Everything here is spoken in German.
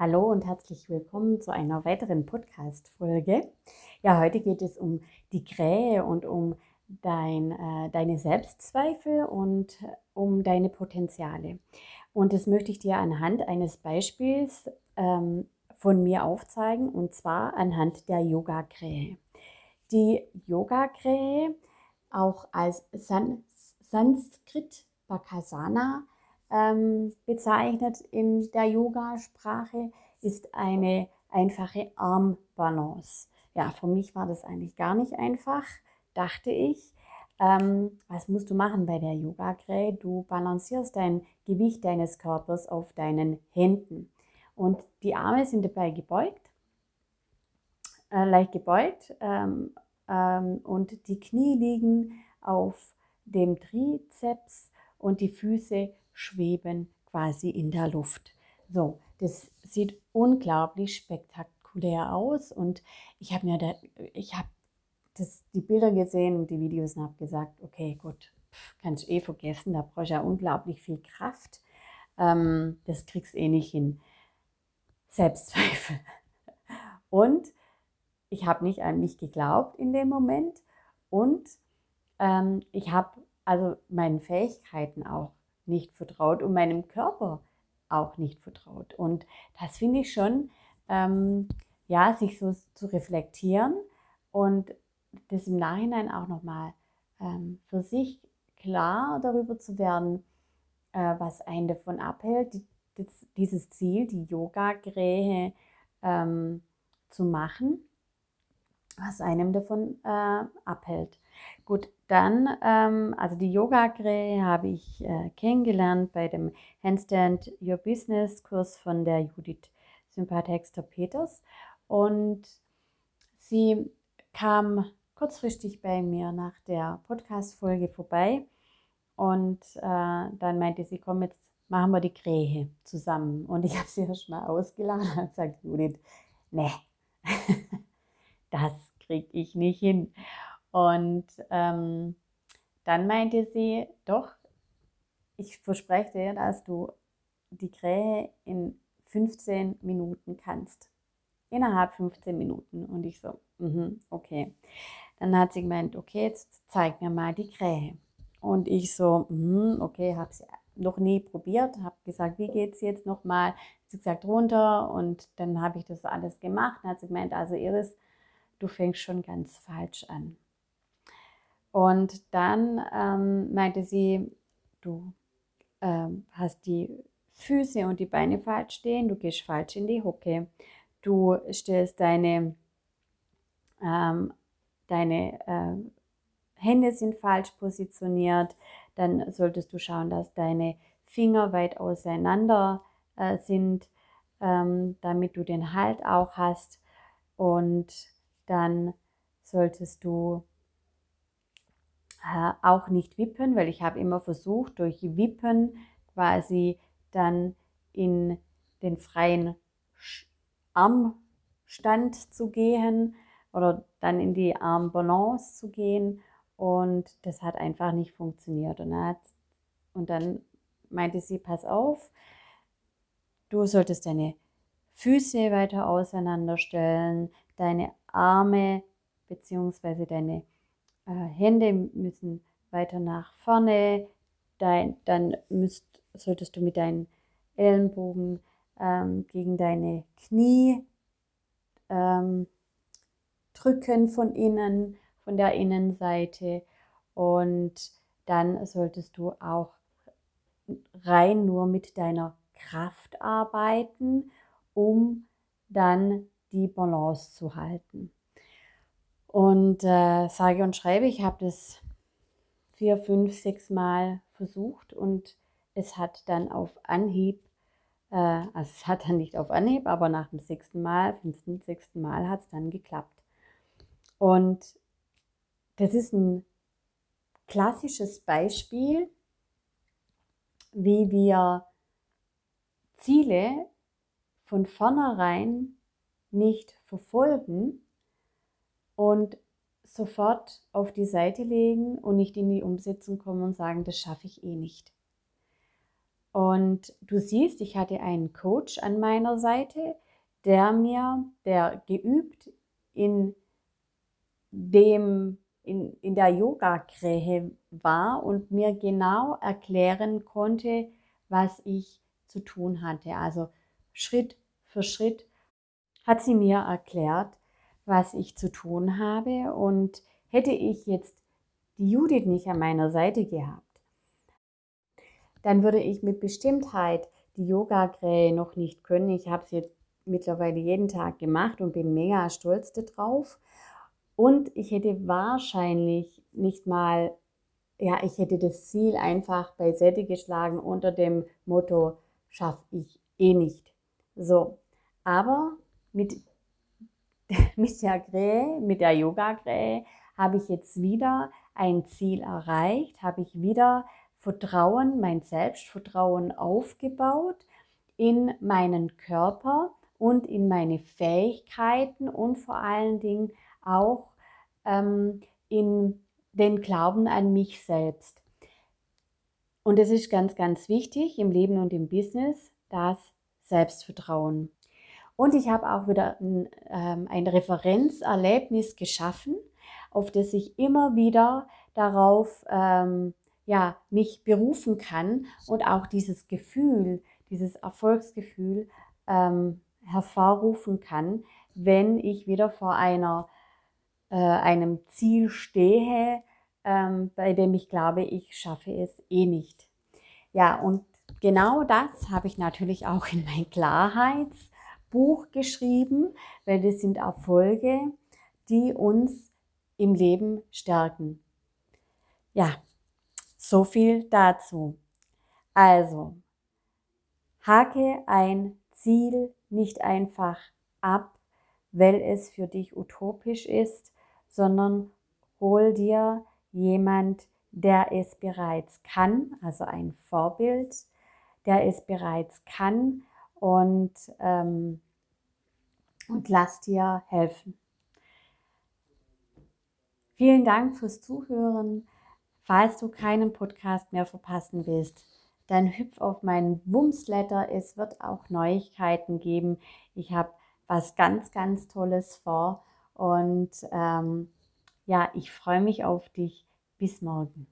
Hallo und herzlich willkommen zu einer weiteren Podcast-Folge. Ja, heute geht es um die Krähe und um dein, äh, deine Selbstzweifel und um deine Potenziale. Und das möchte ich dir anhand eines Beispiels ähm, von mir aufzeigen und zwar anhand der Yoga-Krähe. Die Yoga-Krähe, auch als San Sanskrit Bakasana, ähm, bezeichnet in der Yoga-Sprache, ist eine einfache Armbalance. Ja, für mich war das eigentlich gar nicht einfach, dachte ich. Ähm, was musst du machen bei der Yoga-Krähe? Du balancierst dein Gewicht deines Körpers auf deinen Händen. Und die Arme sind dabei gebeugt, äh, leicht gebeugt. Ähm, ähm, und die Knie liegen auf dem Trizeps und die Füße schweben quasi in der Luft. So, das sieht unglaublich spektakulär aus und ich habe mir da, ich habe das, die Bilder gesehen und die Videos und habe gesagt, okay, gut, kannst eh vergessen, da brauchst du ja unglaublich viel Kraft. Ähm, das kriegst eh nicht hin. Selbstzweifel. Und ich habe nicht an mich geglaubt in dem Moment und ähm, ich habe also meinen Fähigkeiten auch nicht vertraut und meinem Körper auch nicht vertraut. Und das finde ich schon, ähm, ja, sich so zu reflektieren und das im Nachhinein auch nochmal ähm, für sich klar darüber zu werden, äh, was einen davon abhält, die, das, dieses Ziel, die Yoga-Grähe ähm, zu machen, was einem davon äh, abhält. Gut, dann, ähm, also die Yoga-Krähe habe ich äh, kennengelernt bei dem Handstand Your Business Kurs von der Judith Sympathexter Peters. Und sie kam kurzfristig bei mir nach der Podcast-Folge vorbei. Und äh, dann meinte sie, komm, jetzt machen wir die Krähe zusammen. Und ich habe sie erst mal ausgeladen und gesagt, Judith, ne, das kriege ich nicht hin. Und ähm, dann meinte sie, doch, ich verspreche dir, dass du die Krähe in 15 Minuten kannst. Innerhalb 15 Minuten. Und ich so, mm okay. Dann hat sie gemeint, okay, jetzt zeig mir mal die Krähe. Und ich so, mm okay, habe sie noch nie probiert, habe gesagt, wie geht es jetzt nochmal? Sie gesagt, runter und dann habe ich das alles gemacht. Dann hat sie gemeint, also Iris, du fängst schon ganz falsch an. Und dann ähm, meinte sie, du ähm, hast die Füße und die Beine falsch stehen, du gehst falsch in die Hocke, du stellst deine, ähm, deine äh, Hände sind falsch positioniert, dann solltest du schauen, dass deine Finger weit auseinander äh, sind, ähm, damit du den Halt auch hast. Und dann solltest du äh, auch nicht wippen, weil ich habe immer versucht, durch Wippen quasi dann in den freien Armstand zu gehen oder dann in die Armbalance zu gehen und das hat einfach nicht funktioniert. Und, hat, und dann meinte sie, pass auf, du solltest deine Füße weiter auseinanderstellen, deine Arme bzw. deine Hände müssen weiter nach vorne. Dein, dann müsst, solltest du mit deinen Ellenbogen ähm, gegen deine Knie ähm, drücken von innen, von der Innenseite. Und dann solltest du auch rein nur mit deiner Kraft arbeiten, um dann die Balance zu halten. Und äh, sage und schreibe, ich habe das vier, fünf, sechs Mal versucht und es hat dann auf Anhieb, äh, also es hat dann nicht auf Anhieb, aber nach dem sechsten Mal, fünften, sechsten Mal hat es dann geklappt. Und das ist ein klassisches Beispiel, wie wir Ziele von vornherein nicht verfolgen, und sofort auf die Seite legen und nicht in die Umsetzung kommen und sagen, das schaffe ich eh nicht. Und du siehst, ich hatte einen Coach an meiner Seite, der mir, der geübt in dem, in, in der Yoga-Krähe war und mir genau erklären konnte, was ich zu tun hatte. Also Schritt für Schritt hat sie mir erklärt, was ich zu tun habe. Und hätte ich jetzt die Judith nicht an meiner Seite gehabt, dann würde ich mit Bestimmtheit die Yoga-Krähe noch nicht können. Ich habe es jetzt mittlerweile jeden Tag gemacht und bin mega stolz darauf. Und ich hätte wahrscheinlich nicht mal, ja, ich hätte das Ziel einfach beiseite geschlagen unter dem Motto, schaffe ich eh nicht. So, aber mit, mit der Krähe, mit der Yoga-Krähe, habe ich jetzt wieder ein Ziel erreicht, habe ich wieder Vertrauen, mein Selbstvertrauen aufgebaut in meinen Körper und in meine Fähigkeiten und vor allen Dingen auch ähm, in den Glauben an mich selbst. Und es ist ganz, ganz wichtig im Leben und im Business, das Selbstvertrauen. Und ich habe auch wieder ein, ähm, ein Referenzerlebnis geschaffen, auf das ich immer wieder darauf ähm, ja, mich berufen kann und auch dieses Gefühl, dieses Erfolgsgefühl ähm, hervorrufen kann, wenn ich wieder vor einer, äh, einem Ziel stehe, ähm, bei dem ich glaube, ich schaffe es eh nicht. Ja, und genau das habe ich natürlich auch in mein Klarheitsbuch geschrieben, weil das sind Erfolge, die uns im Leben stärken. Ja, so viel dazu. Also, hake ein Ziel nicht einfach ab, weil es für dich utopisch ist, sondern hol dir jemand, der es bereits kann, also ein Vorbild, der es bereits kann und, ähm, und lass dir helfen. Vielen Dank fürs Zuhören. Falls du keinen Podcast mehr verpassen willst, dann hüpf auf meinen Wumsletter. Es wird auch Neuigkeiten geben. Ich habe was ganz, ganz Tolles vor und ähm, ja, ich freue mich auf dich. Bis morgen.